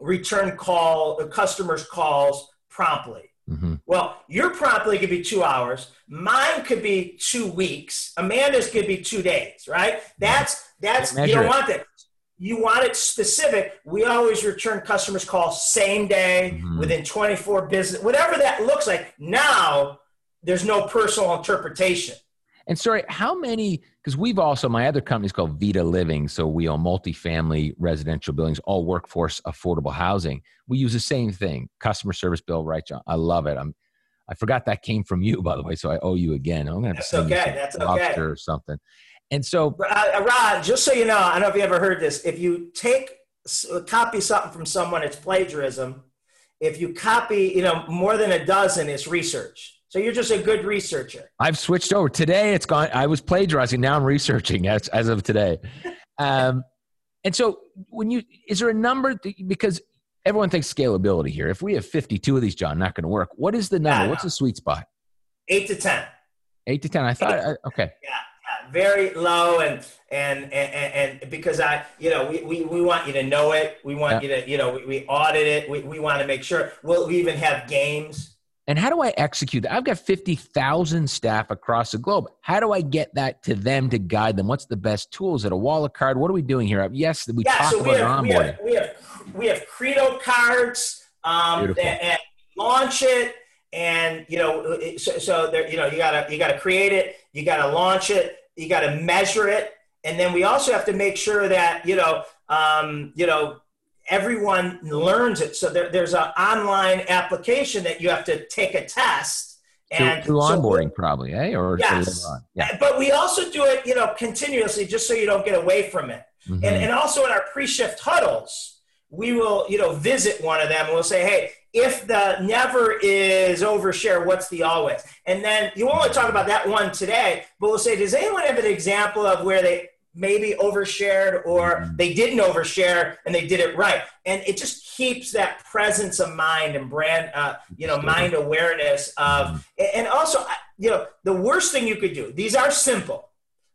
return call the customers calls promptly. Mm-hmm. Well, your promptly could be two hours. Mine could be two weeks. Amanda's could be two days. Right? That's that's you don't it. want that. You want it specific. We always return customers' call same day, mm-hmm. within 24 business, whatever that looks like. Now there's no personal interpretation. And sorry, how many? Because we've also my other company is called Vita Living, so we own multifamily residential buildings, all workforce affordable housing. We use the same thing, customer service bill, right, John? I love it. I'm. I forgot that came from you, by the way, so I owe you again. I'm gonna have That's to okay. That's okay. or something. And so, uh, Rod, just so you know, I don't know if you ever heard this. If you take copy something from someone, it's plagiarism. If you copy, you know, more than a dozen, it's research. So you're just a good researcher. I've switched over. Today it's gone. I was plagiarizing. Now I'm researching as, as of today. Um, and so when you, is there a number? Because everyone thinks scalability here. If we have 52 of these, John, not going to work. What is the number? What's the sweet spot? Eight to 10. Eight to 10. I thought, I, okay. Yeah very low and, and and and because I you know we, we, we want you to know it we want yeah. you to you know we, we audit it we, we want to make sure we'll we even have games and how do I execute that? I've got 50,000 staff across the globe. How do I get that to them to guide them? What's the best tools? At a wallet card? What are we doing here? Yes, we yeah, talk so about have, onboarding. We have, we have, we have Credo cards um, and, and launch it. And, you know, so, so there, you know, you gotta, you gotta create it. You gotta launch it. You gotta measure it. And then we also have to make sure that, you know, um, you know, everyone learns it. So there, there's an online application that you have to take a test. And through, through onboarding, probably, eh? Or yes. Yeah. But we also do it, you know, continuously, just so you don't get away from it. Mm-hmm. And, and also in our pre-shift huddles, we will, you know, visit one of them and we'll say, hey, if the never is overshare, what's the always? And then you only talk about that one today, but we'll say, does anyone have an example of where they maybe overshared or they didn't overshare and they did it right and it just keeps that presence of mind and brand uh, you know mind awareness of and also you know the worst thing you could do these are simple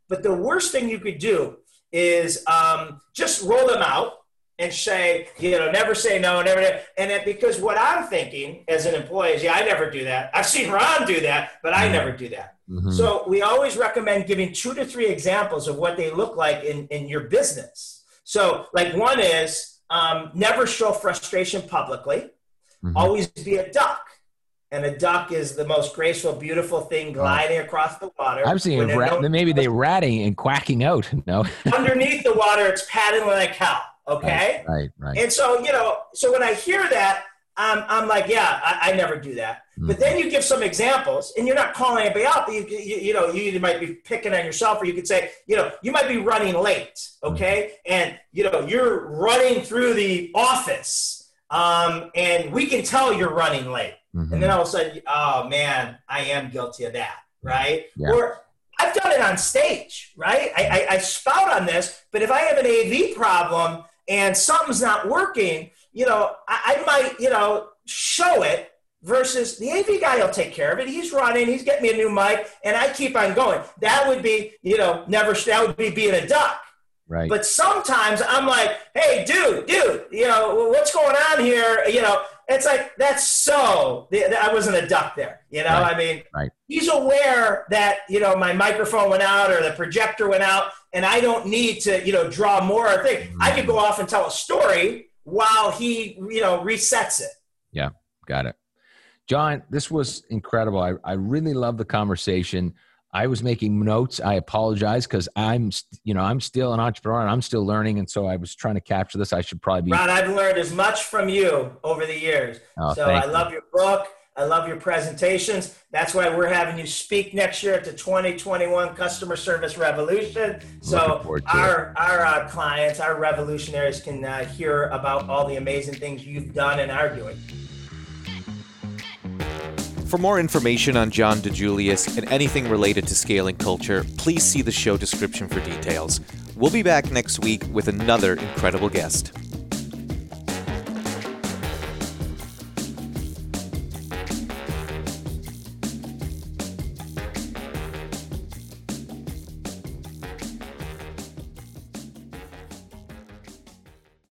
but the worst thing you could do is um, just roll them out and say, you know, never say no, never. And it, because what I'm thinking as an employee is, yeah, I never do that. I've seen Ron do that, but I never do that. Mm-hmm. So we always recommend giving two to three examples of what they look like in, in your business. So, like one is um, never show frustration publicly. Mm-hmm. Always be a duck. And a duck is the most graceful, beautiful thing gliding across the water. I'm seeing rat- maybe they ratting and quacking out. No, underneath the water, it's paddling like hell. Okay, right, right, right. And so you know, so when I hear that, I'm, I'm like, yeah, I, I never do that. Mm-hmm. But then you give some examples, and you're not calling anybody out. But you, you, you, know, you might be picking on yourself, or you could say, you know, you might be running late, okay, mm-hmm. and you know, you're running through the office, um, and we can tell you're running late. Mm-hmm. And then all of a sudden, oh man, I am guilty of that, right? Yeah. Or I've done it on stage, right? I, I, I spout on this, but if I have an AV problem and something's not working you know, I, I might, you know, show it versus the AV guy will take care of it. He's running, he's getting me a new mic, and I keep on going. That would be, you know, never, that would be being a duck. Right. But sometimes I'm like, hey, dude, dude, you know, what's going on here? You know, it's like, that's so, I wasn't a duck there. You know, right. I mean, right. he's aware that, you know, my microphone went out or the projector went out, and I don't need to, you know, draw more or think. Mm-hmm. I could go off and tell a story while he, you know, resets it. Yeah, got it. John, this was incredible. I, I really love the conversation. I was making notes. I apologize because I'm, you know, I'm still an entrepreneur and I'm still learning, and so I was trying to capture this. I should probably be. Ron, I've learned as much from you over the years. Oh, so I love your book. I love your presentations. That's why we're having you speak next year at the 2021 Customer Service Revolution. So our our uh, clients, our revolutionaries, can uh, hear about all the amazing things you've done and are doing. For more information on John DiJulius and anything related to scaling culture, please see the show description for details. We'll be back next week with another incredible guest.